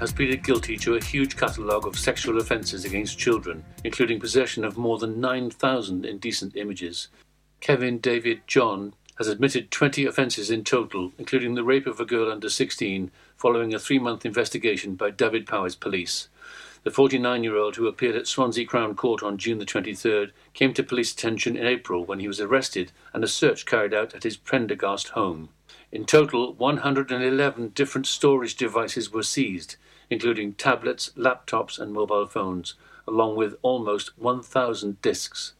has pleaded guilty to a huge catalogue of sexual offences against children, including possession of more than 9,000 indecent images. Kevin David John has admitted 20 offences in total, including the rape of a girl under 16, following a three month investigation by Dyfed-Powys Police. The 49 year old who appeared at Swansea Crown Court on June the 23rd came to police attention in April when he was arrested and a search carried out at his Prendergast home. In total, 111 different storage devices were seized, including tablets, laptops, and mobile phones, along with almost 1,000 disks.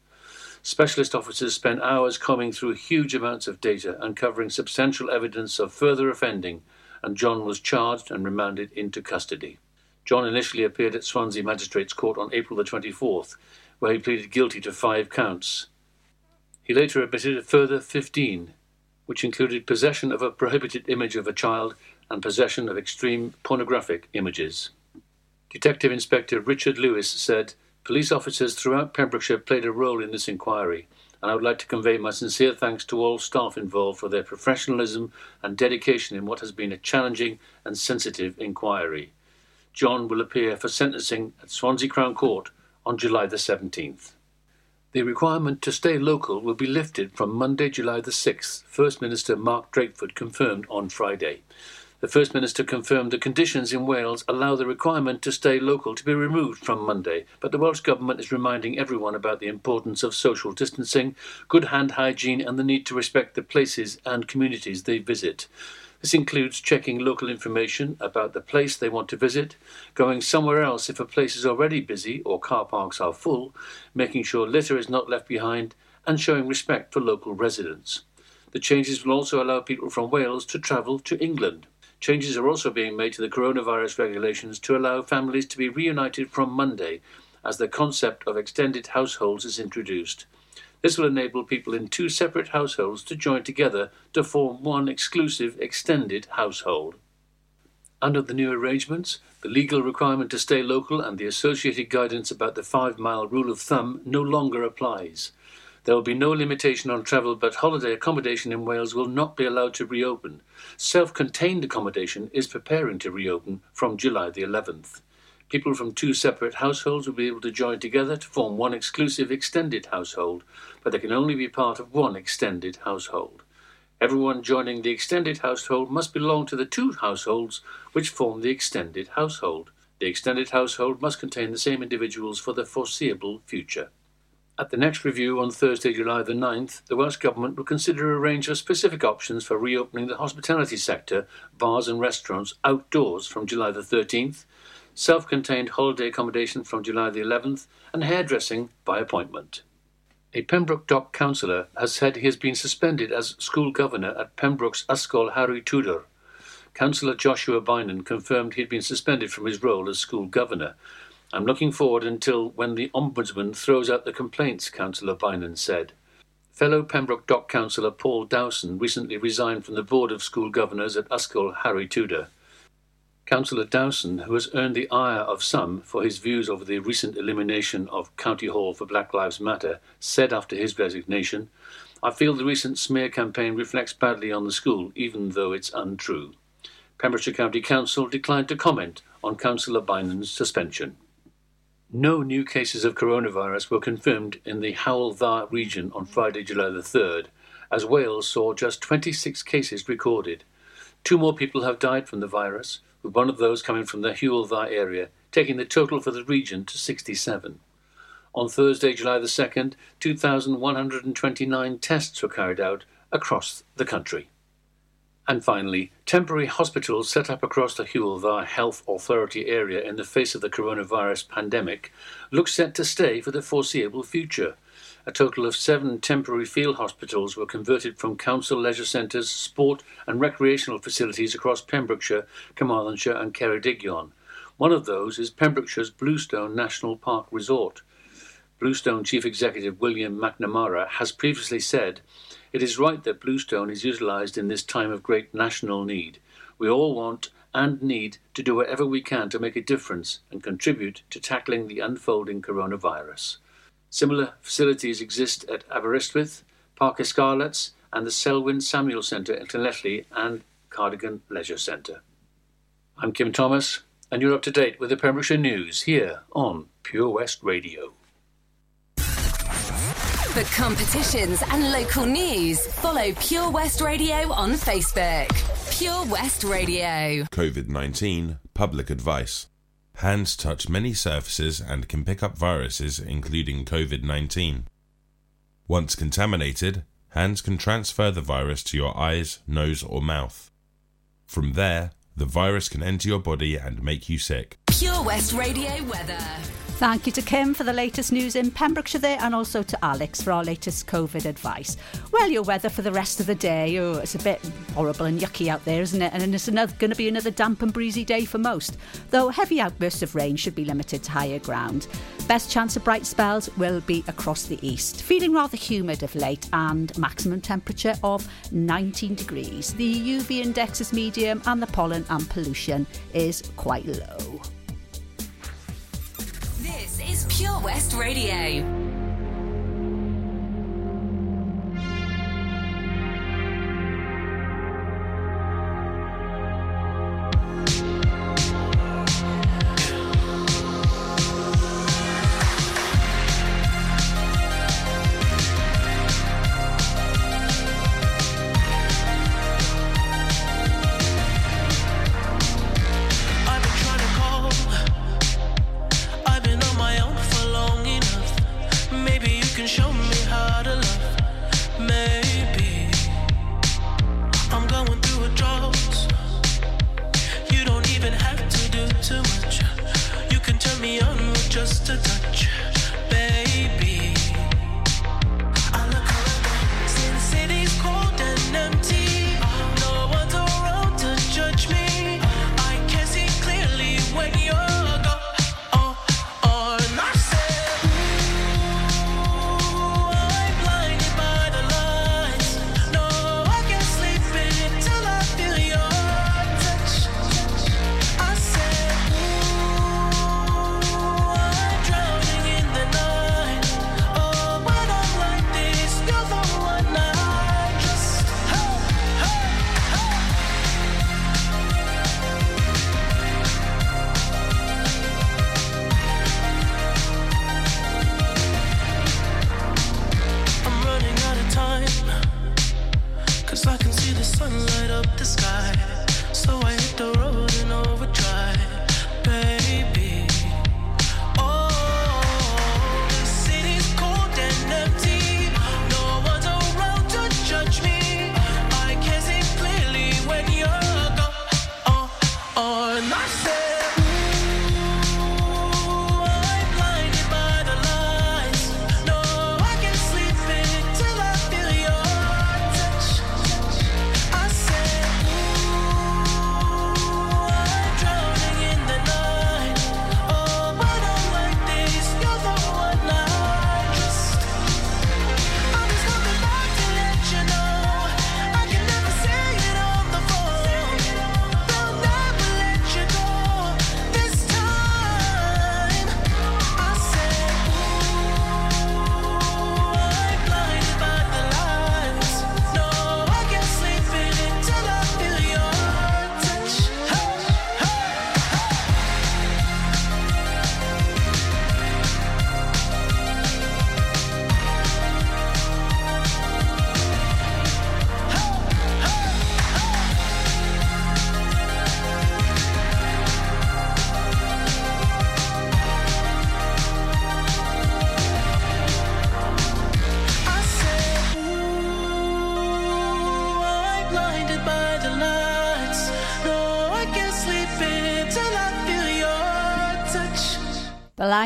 Specialist officers spent hours combing through huge amounts of data, uncovering substantial evidence of further offending, and John was charged and remanded into custody. John initially appeared at Swansea Magistrates Court on April the 24th, where he pleaded guilty to five counts. He later admitted a further 15, which included possession of a prohibited image of a child and possession of extreme pornographic images. Detective Inspector Richard Lewis said, Police officers throughout Pembrokeshire played a role in this inquiry, and I would like to convey my sincere thanks to all staff involved for their professionalism and dedication in what has been a challenging and sensitive inquiry. John will appear for sentencing at Swansea Crown Court on July the 17th. The requirement to stay local will be lifted from Monday, July the 6th, First Minister Mark Drakeford confirmed on Friday. The First Minister confirmed the conditions in Wales allow the requirement to stay local to be removed from Monday, but the Welsh Government is reminding everyone about the importance of social distancing, good hand hygiene, and the need to respect the places and communities they visit. This includes checking local information about the place they want to visit, going somewhere else if a place is already busy or car parks are full, making sure litter is not left behind, and showing respect for local residents. The changes will also allow people from Wales to travel to England. Changes are also being made to the coronavirus regulations to allow families to be reunited from Monday as the concept of extended households is introduced. This will enable people in two separate households to join together to form one exclusive extended household. Under the new arrangements, the legal requirement to stay local and the associated guidance about the five mile rule of thumb no longer applies. There will be no limitation on travel, but holiday accommodation in Wales will not be allowed to reopen. Self contained accommodation is preparing to reopen from July the 11th. People from two separate households will be able to join together to form one exclusive extended household, but they can only be part of one extended household. Everyone joining the extended household must belong to the two households which form the extended household. The extended household must contain the same individuals for the foreseeable future. At the next review on Thursday, July the 9th, the Welsh Government will consider a range of specific options for reopening the hospitality sector, bars and restaurants outdoors from July the 13th, self contained holiday accommodation from July the 11th, and hairdressing by appointment. A Pembroke Dock councillor has said he has been suspended as school governor at Pembroke's Ysgol Harri Tudur. Councillor Joshua Beynon confirmed he had been suspended from his role as school governor, I'm looking forward until when the Ombudsman throws out the complaints, Councillor Beynon said. Fellow Pembroke Dock Councillor Paul Dowson recently resigned from the Board of School Governors at Ysgol Harri Tudur. Councillor Dowson, who has earned the ire of some for his views over the recent elimination of County Hall for Black Lives Matter, said after his resignation, I feel the recent smear campaign reflects badly on the school, even though it's untrue. Pembrokeshire County Council declined to comment on Councillor Beynon's suspension. No new cases of coronavirus were confirmed in the Hywel Dda region on Friday, July the 3rd, as Wales saw just 26 cases recorded. Two more people have died from the virus, with one of those coming from the Hywel Dda area, taking the total for the region to 67. On Thursday, July the 2nd, 2,129 tests were carried out across the country. And finally, temporary hospitals set up across the Hywel Dda Health Authority area in the face of the coronavirus pandemic look set to stay for the foreseeable future. A total of seven temporary field hospitals were converted from council leisure centres, sport and recreational facilities across Pembrokeshire, Carmarthenshire and Ceredigion. One of those is Pembrokeshire's Bluestone National Park Resort. Bluestone Chief Executive William McNamara has previously said it is right that Bluestone is utilised in this time of great national need. We all want and need to do whatever we can to make a difference and contribute to tackling the unfolding coronavirus. Similar facilities exist at Aberystwyth, Parc y Scarlets, and the Selwyn Samuel Centre at Llanelli and Cardigan Leisure Centre. I'm Kim Thomas. and you're up to date with the Pembrokeshire News here on Pure West Radio. For competitions and local news, follow Pure West Radio on Facebook. Pure West Radio. COVID 19 Public Advice. Hands touch many surfaces and can pick up viruses, including COVID 19. Once contaminated, hands can transfer the virus to your eyes, nose, or mouth. From there, the virus can enter your body and make you sick. Pure West Radio weather. Thank you to Kim for the latest news in Pembrokeshire there and also to Alex for our latest COVID advice. Well, your weather for the rest of the day, oh, it's a bit horrible and yucky out there, isn't it? And it's going to be another damp and breezy day for most, though heavy outbursts of rain should be limited to higher ground. Best chance of bright spells will be across the east. Feeling rather humid of late and maximum temperature of 19 degrees. The UV index is medium and the pollen and pollution is quite low. Pure West Radio.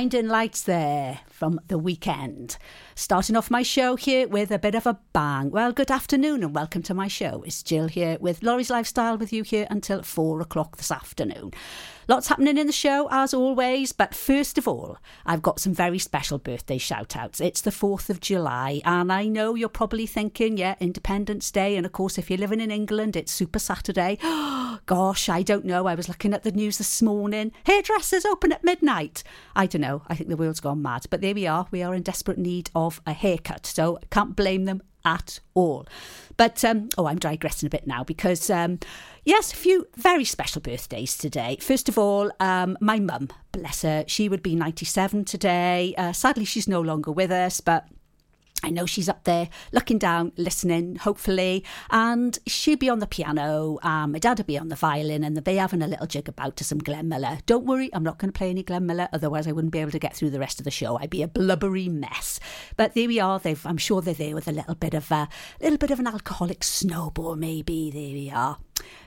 Blinding lights there from the weekend. Starting off my show here with a bit of a bang. Well, good afternoon and welcome to my show. It's Jill here with Lawrie's Lifestyle with you here until four o'clock this afternoon. Lots happening in the show as always, but first of all, I've got some very special birthday shout outs. It's the 4th of July, and I know you're probably thinking, yeah, Independence Day, and of course, if you're living in England, it's Super Saturday. Gosh, I don't know. I was looking at the news this morning. Hairdressers open at midnight. I don't know. I think the world's gone mad, but there we are. We are in desperate need of a haircut, so I can't blame them at all. But, um, oh, I'm digressing a bit now because, um, yes, a few very special birthdays today. First of all, um, my mum, bless her, she would be 97 today. Uh, sadly, she's no longer with us, but I know she's up there looking down, listening, hopefully, and she'll be on the piano. Um, my dad will be on the violin, and they'll be having a little jig about to some Glenn Miller. Don't worry, I'm not going to play any Glenn Miller, otherwise, I wouldn't be able to get through the rest of the show. I'd be a blubbery mess. But there we are. They've, I'm sure they're there with a little bit of a little bit of an alcoholic snowball, maybe. There we are.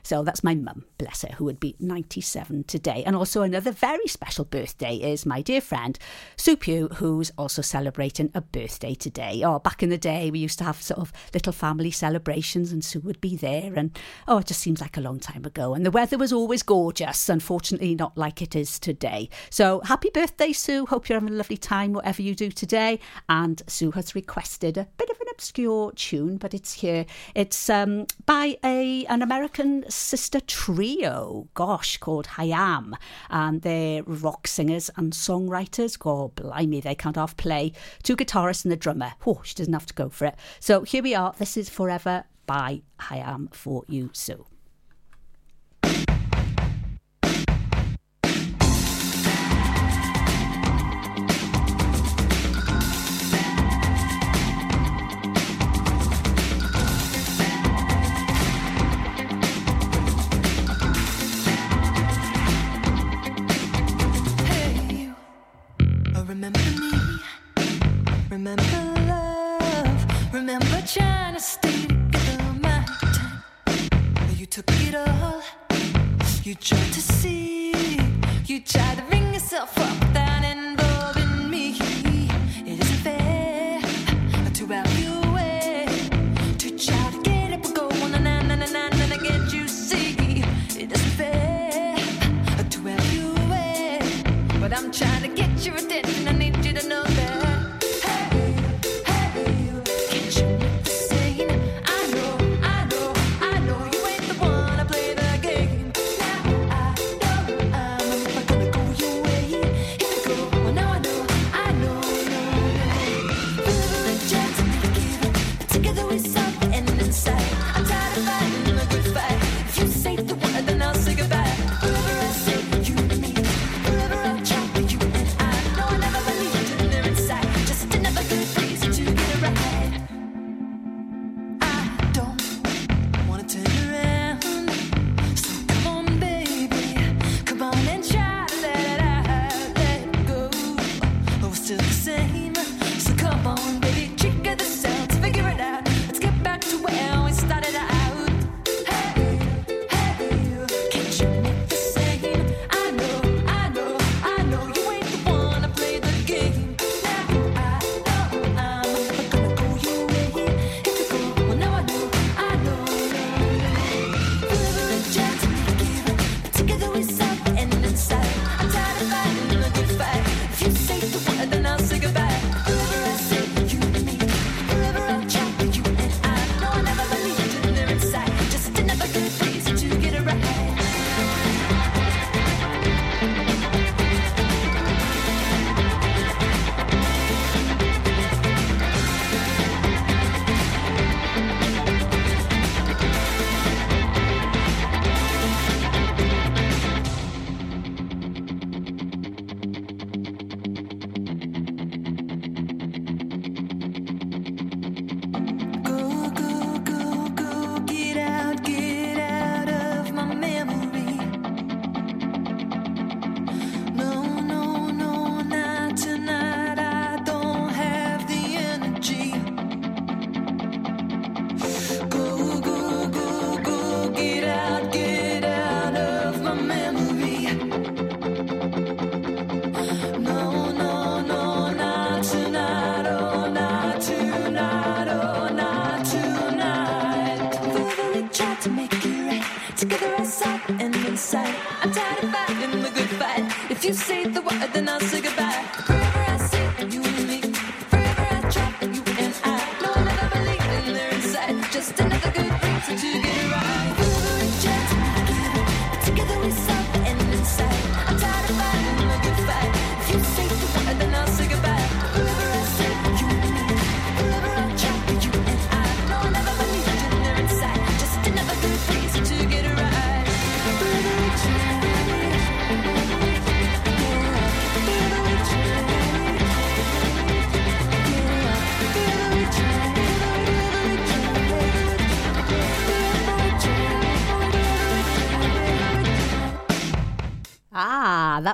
So that's my mum, bless her, who would be 97 today. And also another very special birthday is my dear friend Sue Pugh, who's also celebrating a birthday today. Oh, back in the day, we used to have sort of little family celebrations, and Sue would be there. And oh, it just seems like a long time ago. And the weather was always gorgeous, unfortunately, not like it is today. So happy birthday, Sue. Hope you're having a lovely time, whatever you do today. And Sue has requested a bit of an obscure tune, but it's here. It's um, by a an American sister trio, gosh, called Haim. And they're rock singers and songwriters. God, blimey, they can't half play. Two guitarists and a drummer. Oh, she doesn't have to go for it. So here we are. This is Forever by Haim for you, Sue.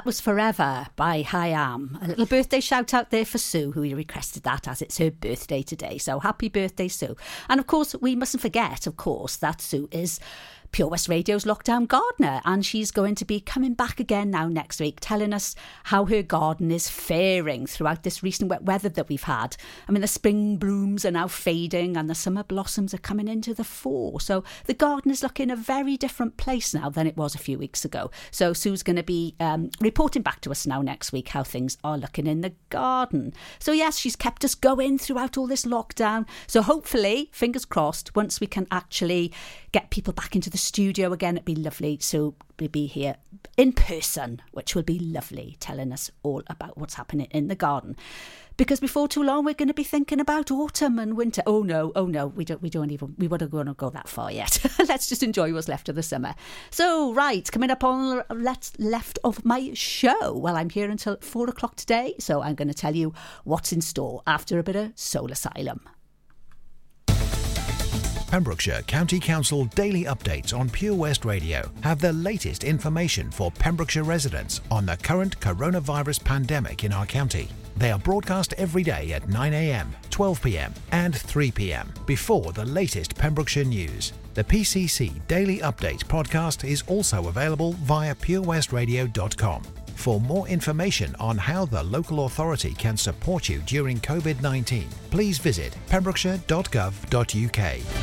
That was Forever by Haim. A little birthday shout out there for Sue, who requested that as it's her birthday today. So happy birthday, Sue. And of course, we mustn't forget, of course, that Sue is Pure West Radio's lockdown gardener, and she's going to be coming back again now next week, telling us how her garden is faring throughout this recent wet weather that we've had. I mean, the spring blooms are now fading, and the summer blossoms are coming into the fore. So the garden is looking a very different place now than it was a few weeks ago. So Sue's going to be um, reporting back to us now next week how things are looking in the garden. So yes, she's kept us going throughout all this lockdown. So hopefully, fingers crossed, once we can actually get people back into the studio again. It'd be lovely to be here in person, which will be lovely, telling us all about what's happening in the garden. Because before too long, we're going to be thinking about autumn and winter. Oh no, oh no, we don't, we don't even, we wouldn't want to go that far yet. Let's just enjoy what's left of the summer. So, right, coming up on let's left of my show. Well, I'm here until four o'clock today, so I'm going to tell you what's in store after a bit of Soul Asylum. Pembrokeshire County Council daily updates on Pure West Radio have the latest information for Pembrokeshire residents on the current coronavirus pandemic in our county. They are broadcast every day at 9am, 12pm, and 3pm before the latest Pembrokeshire news. The PCC Daily Update podcast is also available via purewestradio.com. For more information on how the local authority can support you during COVID 19, please visit pembrokeshire.gov.uk.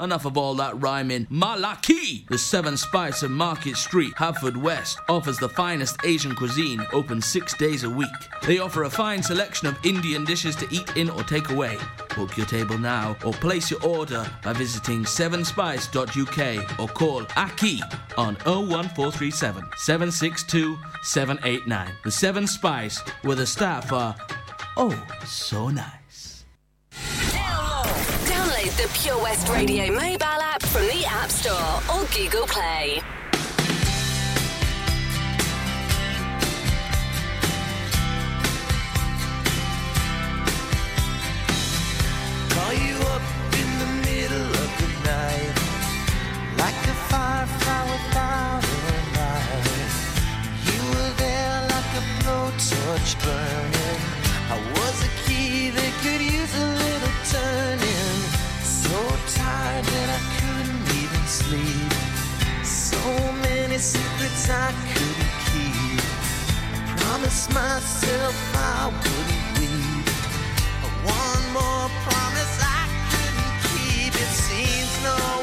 Enough of all that rhyming. Malaki! The Seven Spice of Market Street, Haverfordwest, offers the finest Asian cuisine, open six days a week. They offer a fine selection of Indian dishes to eat in or take away. Book your table now or place your order by visiting sevenspice.uk or call Aki on 01437 762 789. The Seven Spice, where the staff are oh so nice. Download the Pure West Radio mobile app from the App Store or Google Play. Call you up in the middle of the night, like a firefly without a light. You were there like a blowtorch burning. I couldn't keep. I promised myself I wouldn't weep. One more promise I couldn't keep. It seems no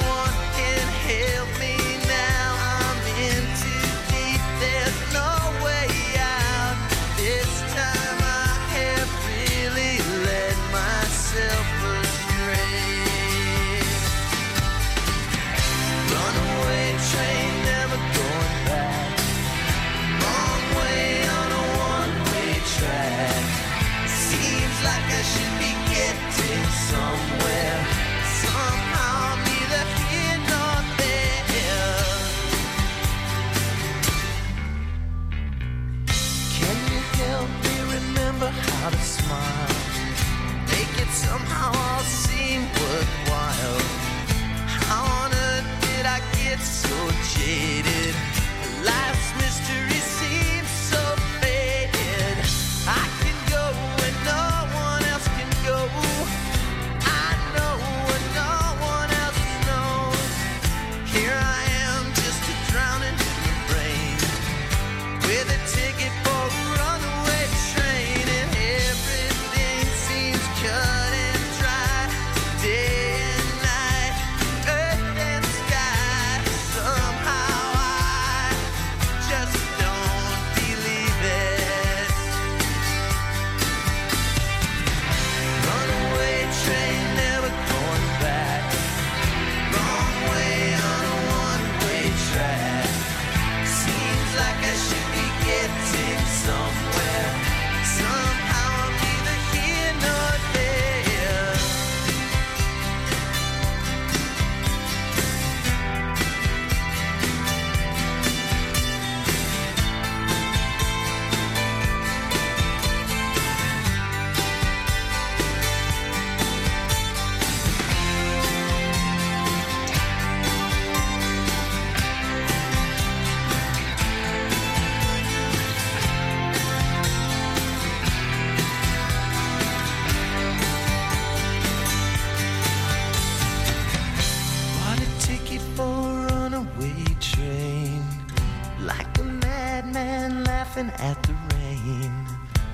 laughing at the rain.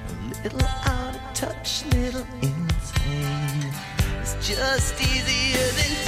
A little out of touch, little insane. It's just easier than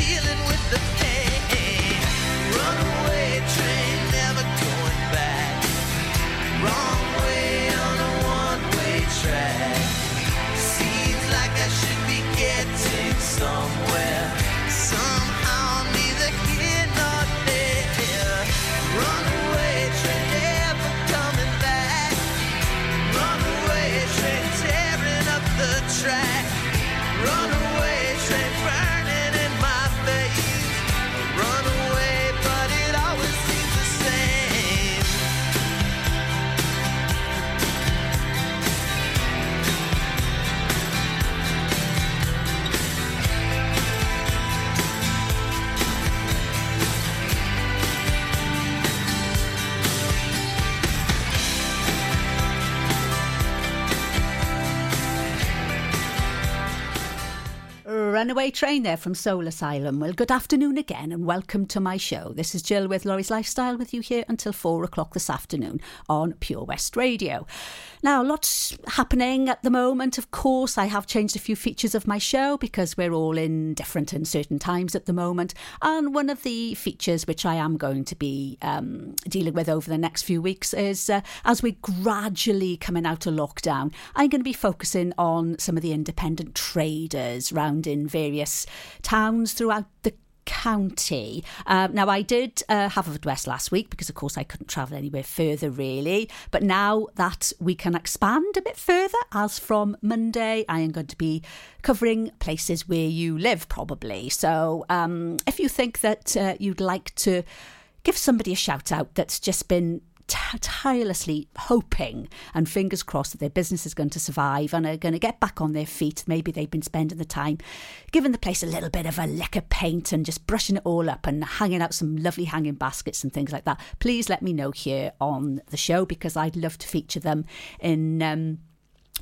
Runaway Train there from Soul Asylum. Well, good afternoon again and welcome to my show. This is Jill with Lawrie's Lifestyle with you here until four o'clock this afternoon on Pure West Radio. Now, lots happening at the moment. Of course, I have changed a few features of my show because we're all in different and certain times at the moment. And one of the features which I am going to be um, dealing with over the next few weeks is uh, as we're gradually coming out of lockdown, I'm going to be focusing on some of the independent traders round in various towns throughout the county. Um, now, I did uh, Haverfordwest last week because, of course, I couldn't travel anywhere further really. But now that we can expand a bit further, as from Monday, I am going to be covering places where you live, probably. So, um, if you think that uh, you'd like to give somebody a shout out that's just been t- tirelessly hoping and fingers crossed that their business is going to survive and are going to get back on their feet. Maybe they've been spending the time giving the place a little bit of a lick of paint and just brushing it all up and hanging out some lovely hanging baskets and things like that. Please let me know here on the show because I'd love to feature them in. Um,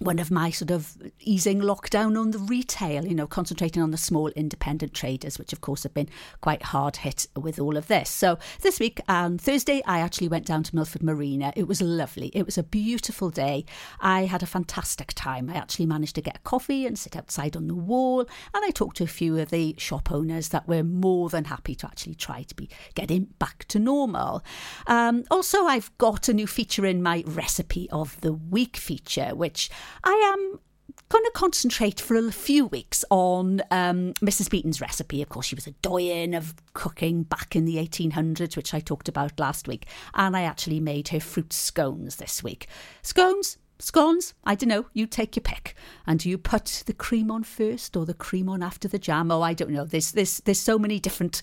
one of my sort of easing lockdown on the retail, you know, concentrating on the small independent traders, which of course have been quite hard hit with all of this. So this week on Thursday, I actually went down to Milford Marina. It was lovely. It was a beautiful day. I had a fantastic time. I actually managed to get a coffee and sit outside on the wall, and I talked to a few of the shop owners that were more than happy to actually try to be getting back to normal. Um, also, I've got a new feature in my recipe of the week feature, which I am going to concentrate for a few weeks on um, Mrs. Beeton's recipe. Of course, she was a doyen of cooking back in the 1800s, which I talked about last week. And I actually made her fruit scones this week. Scones, scones, I don't know, you take your pick. And do you put the cream on first or the cream on after the jam? Oh, I don't know. There's, there's, there's so many different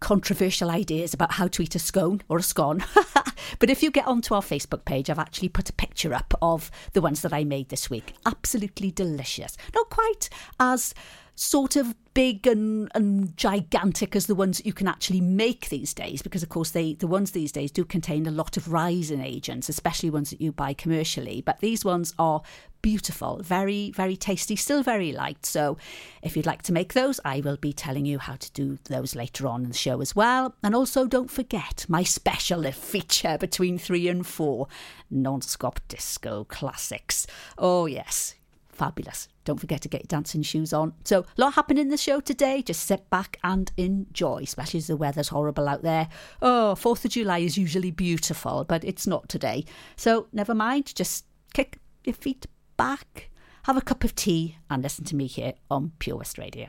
controversial ideas about how to eat a scone or a scone. but if you get onto our Facebook page, I've actually put a picture up of the ones that I made this week. Absolutely delicious. Not quite as sort of big and, and gigantic as the ones that you can actually make these days because of course they the ones these days do contain a lot of rising agents especially ones that you buy commercially. But these ones are beautiful very very tasty still very light. So if you'd like to make those i will be telling you how to do those later on in the show as well. And also don't forget my special feature between 3 and 4 non-stop disco classics. Oh yes fabulous. Don't forget to get your dancing shoes on. So, a lot happened in the show today. Just sit back and enjoy, especially as the weather's horrible out there. Oh, 4th of July is usually beautiful, but it's not today. So, never mind. Just kick your feet back, have a cup of tea, and listen to me here on Pure West Radio.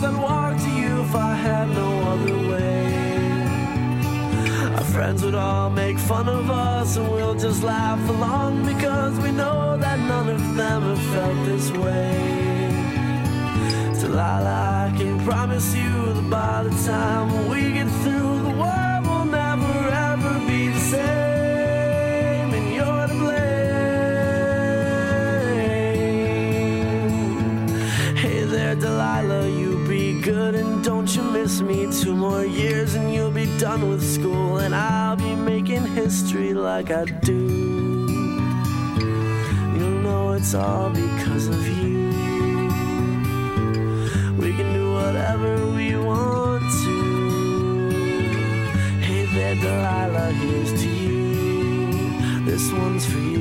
cars. I'd walk to you if I had no other way. Our friends would all make fun of us, and we'll just laugh along because we know that none of them have felt this way. Delilah, I can promise you that by the time we get through, more years and you'll be done with school, and I'll be making history like I do. You'll know it's all because of you. We can do whatever we want to. Hey there, Delilah, here's to you. This one's for you.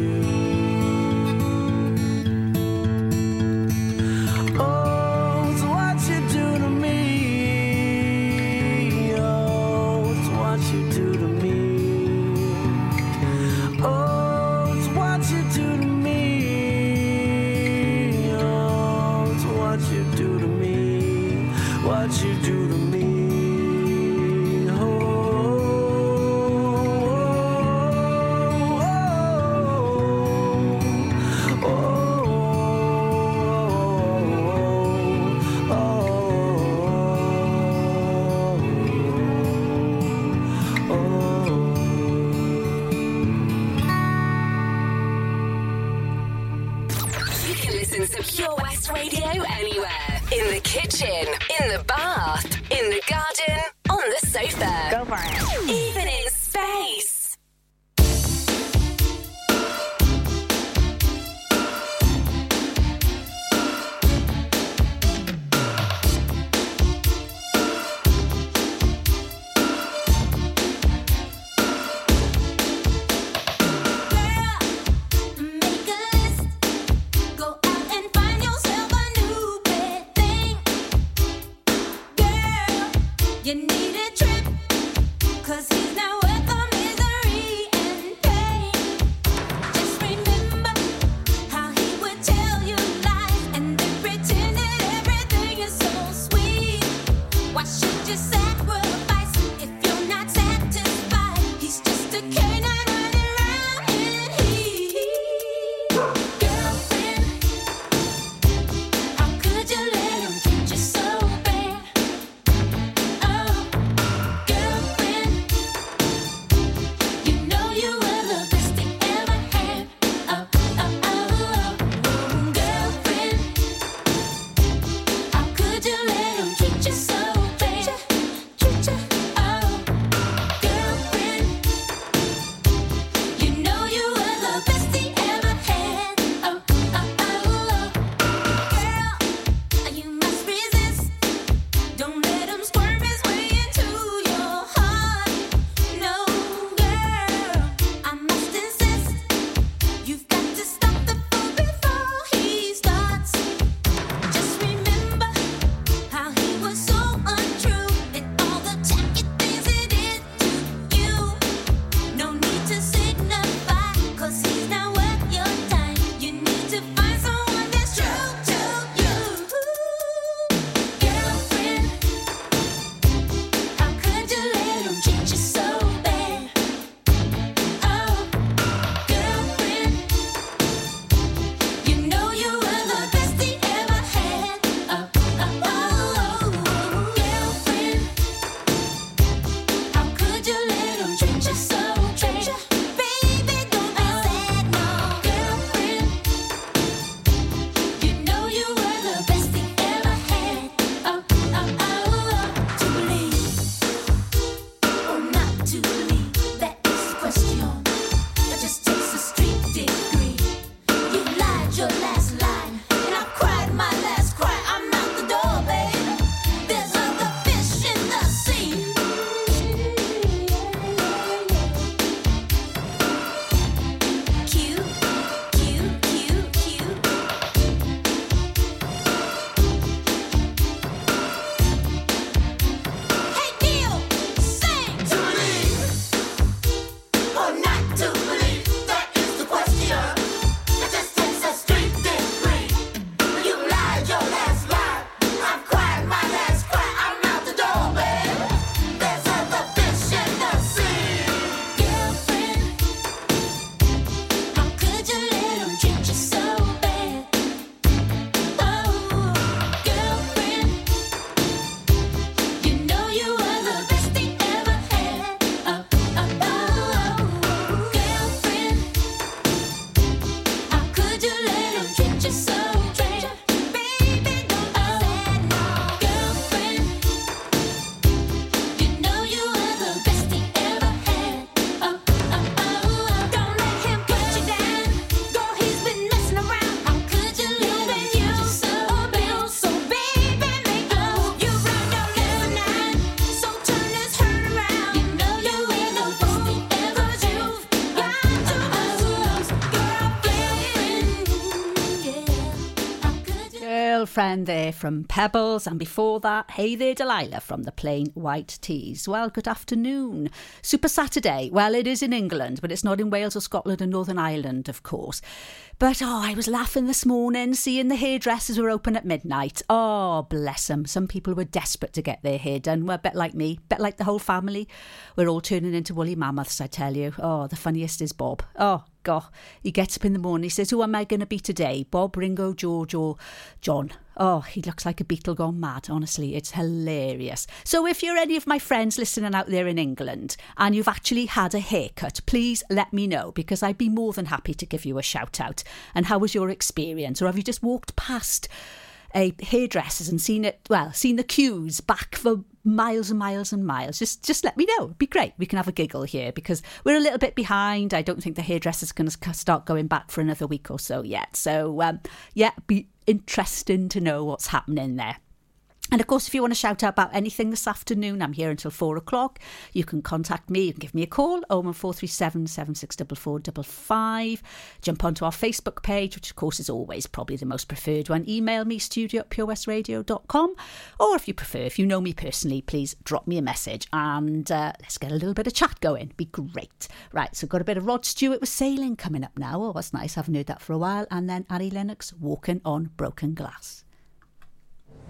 Friend there from Pebbles, and before that, Hey There Delilah from the Plain White T's. Well, good afternoon. Super Saturday. Well, it is in England, but it's not in Wales or Scotland or Northern Ireland, of course. But oh, I was laughing this morning seeing the hairdressers were open at midnight. Oh, bless them. Some people were desperate to get their hair done. Well, a bit like me, a bit like the whole family. We're all turning into woolly mammoths, I tell you. Oh, the funniest is Bob. Oh, God. He gets up in the morning, he says, Who am I going to be today? Bob, Ringo, George, or John? Oh, he looks like a beetle gone mad, honestly. It's hilarious. So, if you're any of my friends listening out there in England and you've actually had a haircut, please let me know because I'd be more than happy to give you a shout out. And how was your experience? Or have you just walked past a hairdresser's and seen it, well, seen the queues back for miles and miles and miles, just just let me know. It'd be great. We can have a giggle here because we're a little bit behind. I don't think the hairdresser's going to start going back for another week or so yet. So um, yeah, be interesting to know what's happening there. And of course, if you want to shout out about anything this afternoon, I'm here until four o'clock. You can contact me. You can give me a call, 01437 764455. Jump onto our Facebook page, which of course is always probably the most preferred one. Email me, studio at purewestradio.com. Or if you prefer, if you know me personally, please drop me a message and uh, let's get a little bit of chat going. Be great. Right, so got a bit of Rod Stewart with Sailing coming up now. Oh, that's nice. I haven't heard that for a while. And then Annie Lennox, Walking on Broken Glass.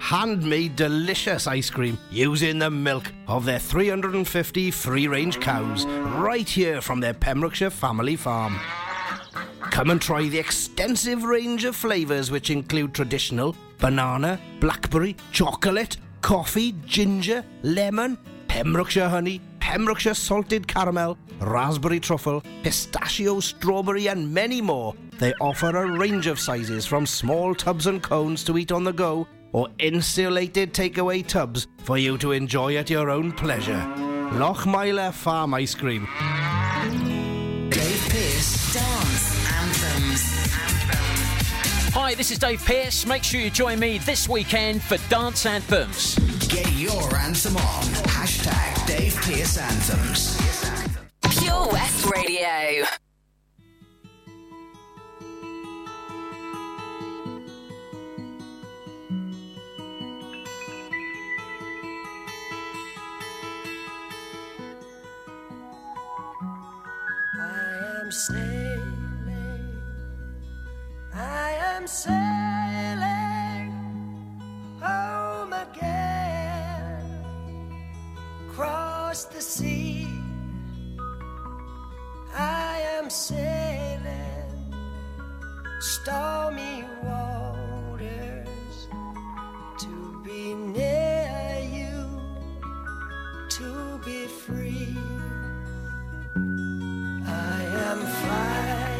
Handmade delicious ice cream using the milk of their 350 free range cows right here from their Pembrokeshire family farm. Come and try the extensive range of flavours which include traditional banana, blackberry, chocolate, coffee, ginger, lemon, Pembrokeshire honey, Pembrokeshire salted caramel, raspberry truffle, pistachio, strawberry, and many more. They offer a range of sizes from small tubs and cones to eat on the go or insulated takeaway tubs for you to enjoy at your own pleasure. Lochmeyler Farm Ice Cream. Dave Pearce Dance Anthems. Hi, this is Dave Pearce. Make sure you join me this weekend for Dance Anthems. Get your anthem on. Hashtag Dave Pearce Anthems. Pure West Radio. Am sailing, I am sailing home again, across the sea. I am sailing stormy waters to be near you, to be free. I am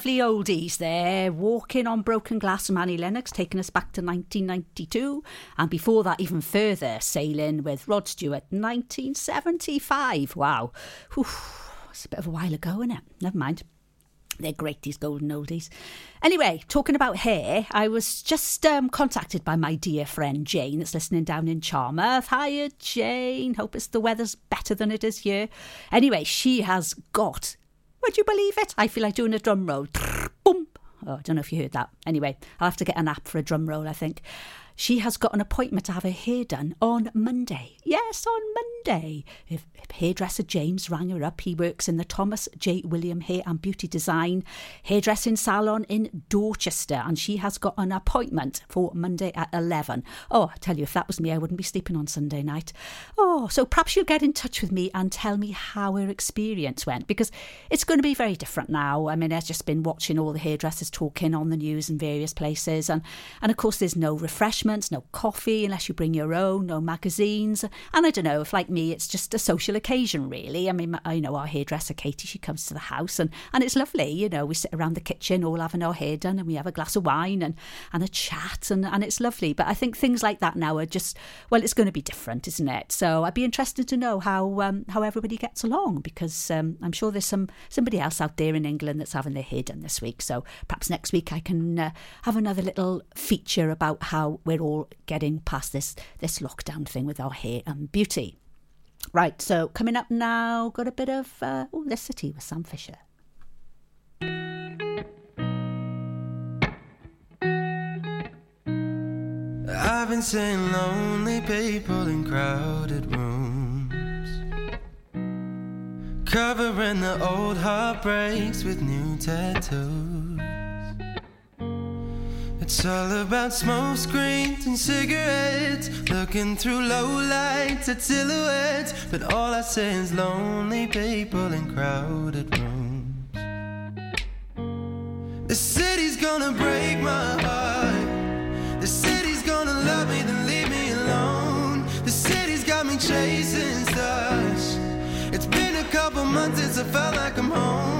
lovely oldies there. Walking on Broken Glass Annie Lennox, taking us back to 1992. And before that, even further, Sailing with Rod Stewart, 1975. Wow. Whew, it's a bit of a while ago, isn't it? Never mind. They're great, these golden oldies. Anyway, talking about hair, I was just um, contacted by my dear friend Jane that's listening down in Charmouth. Hiya, Jane. Hope it's the weather's better than it is here. Anyway, she has got, would you believe it? I feel like doing a drum roll. Boom. Oh, I don't know if you heard that. Anyway, I'll have to get an app for a drum roll, I think. She has got an appointment to have her hair done on Monday. Yes, on Monday. If, if hairdresser James rang her up, he works in the Thomas J. William Hair and Beauty Design hairdressing salon in Dorchester, and she has got an appointment for Monday at 11. Oh, I tell you, if that was me, I wouldn't be sleeping on Sunday night. Oh, so perhaps you'll get in touch with me and tell me how her experience went, because it's going to be very different now. I mean, I've just been watching all the hairdressers talking on the news in various places, and, and of course, there's no refreshment refreshments, no coffee unless you bring your own, no magazines. And I don't know if, like me, it's just a social occasion, really. I mean, I know our hairdresser, Katie, she comes to the house and, and it's lovely. You know, we sit around the kitchen all having our hair done and we have a glass of wine and, and a chat and, and it's lovely. But I think things like that now are just, well, it's going to be different, isn't it? So I'd be interested to know how um, how everybody gets along because um, I'm sure there's some somebody else out there in England that's having their hair done this week. So perhaps next week I can uh, have another little feature about how we're all getting past this this lockdown thing with our hair and beauty. Right, so coming up now, got a bit of uh, oh, the city with Sam Fischer. I've been seeing lonely people in crowded rooms, covering the old heartbreaks with new tattoos. It's all about smoke screens and cigarettes, looking through low lights at silhouettes. But all I see is lonely people in crowded rooms. The city's gonna break my heart. The city's gonna love me, then leave me alone. The city's got me chasing stars. It's been a couple months since I felt like I'm home.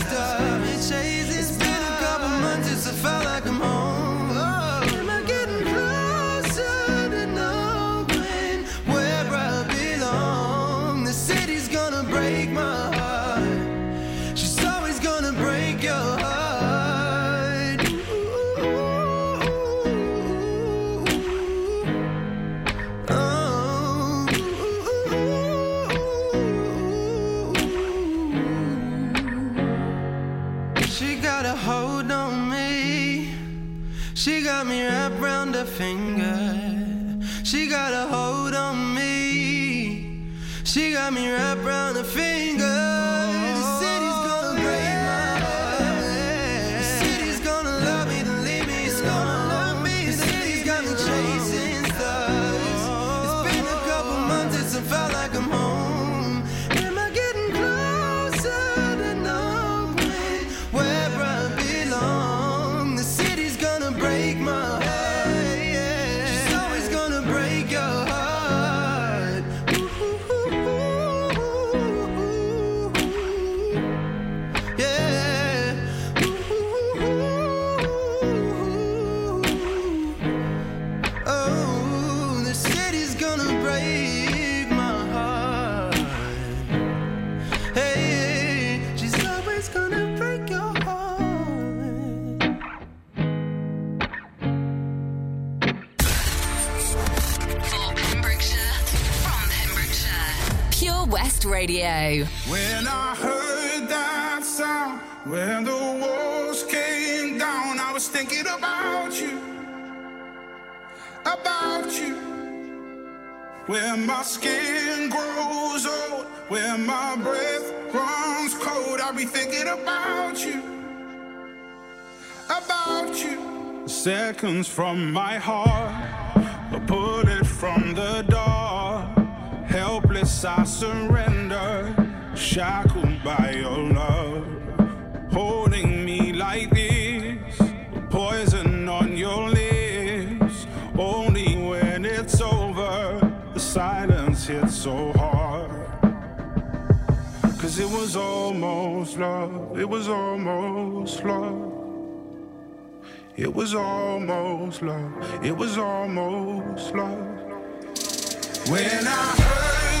months since Where my skin grows old, where my breath runs cold, I'll be thinking about you, about you. Seconds from my heart, a bullet from the door. Helpless, I surrender, shackled by your love. Holding so hard. Cause it was almost love, it was almost love. It was almost love, it was almost love. When I heard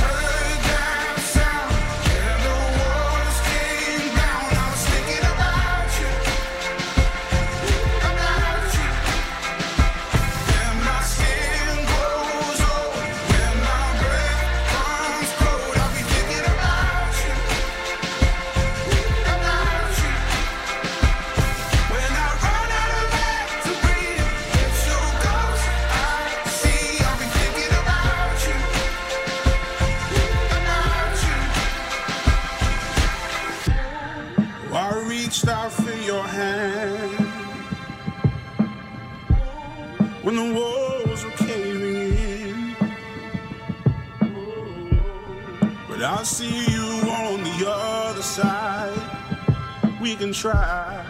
we can try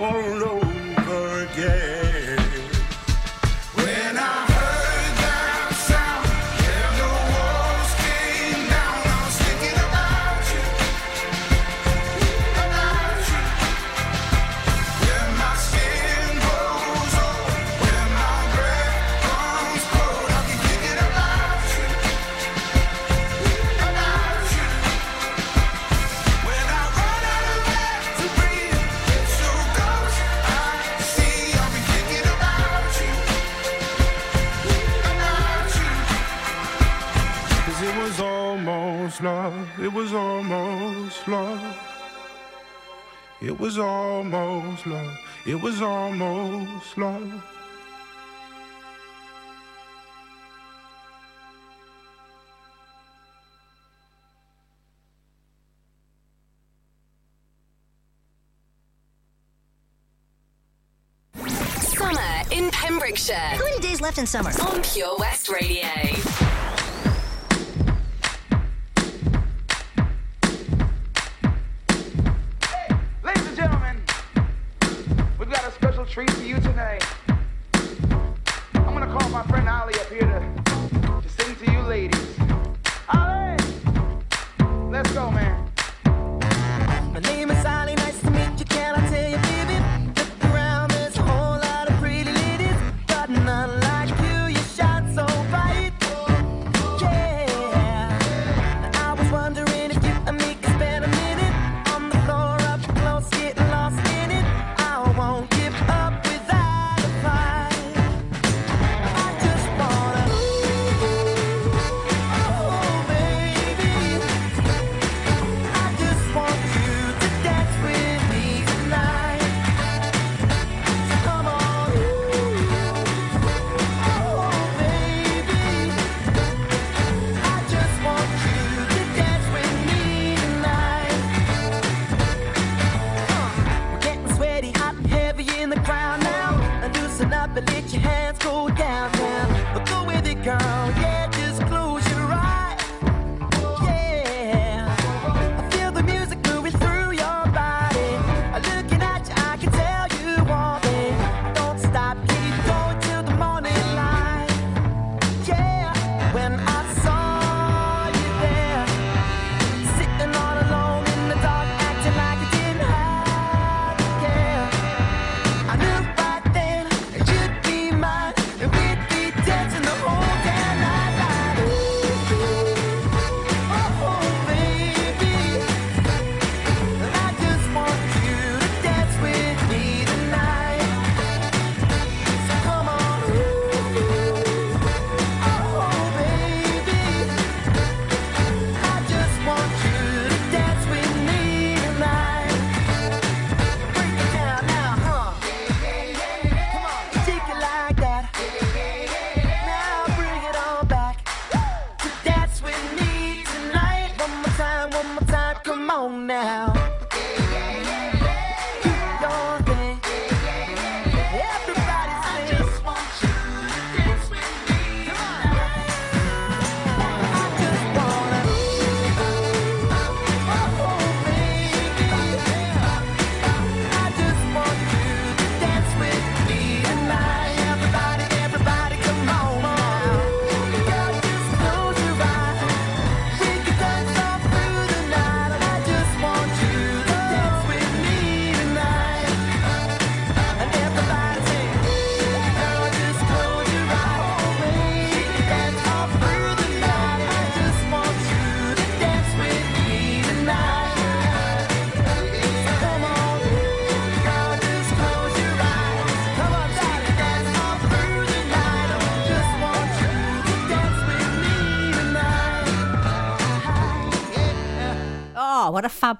all over again. It was almost love. It was almost love. It was almost love. Summer in Pembrokeshire. How many days left in summer? On Pure West Radio.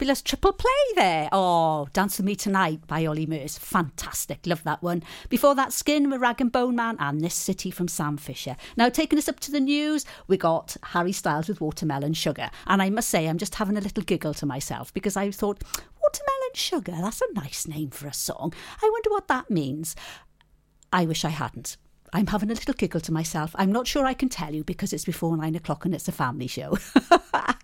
Fabulous triple play there. Oh, Dance With Me Tonight by Ollie Murs. Fantastic. Love that one. Before that, Skin with Rag'n'Bone Man and This City from Sam Fischer. Now, taking us up to the news, we got Harry Styles with Watermelon Sugar. And I must say, I'm just having a little giggle to myself because I thought, Watermelon Sugar, that's a nice name for a song. I wonder what that means. I wish I hadn't. I'm having a little giggle to myself. I'm not sure I can tell you because it's before nine o'clock and it's a family show.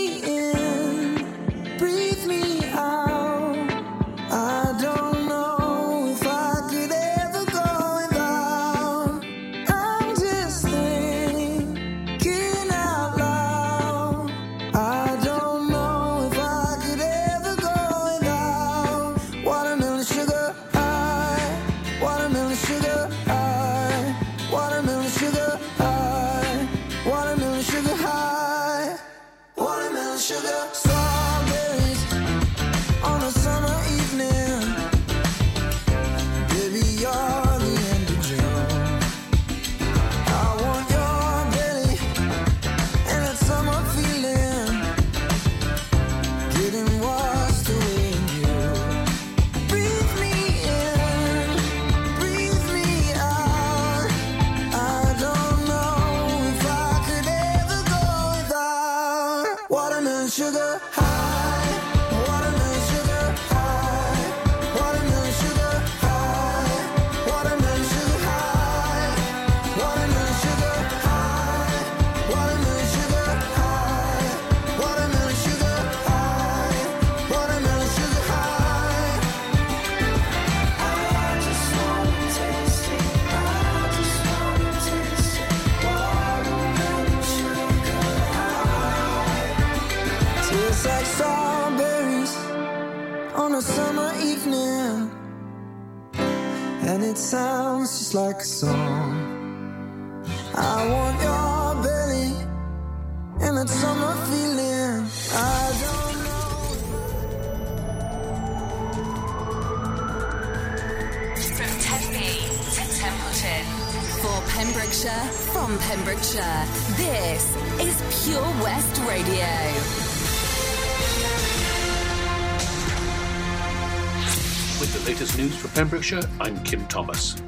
news for Pembrokeshire, I'm Kim Thomas.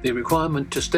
The requirement to stay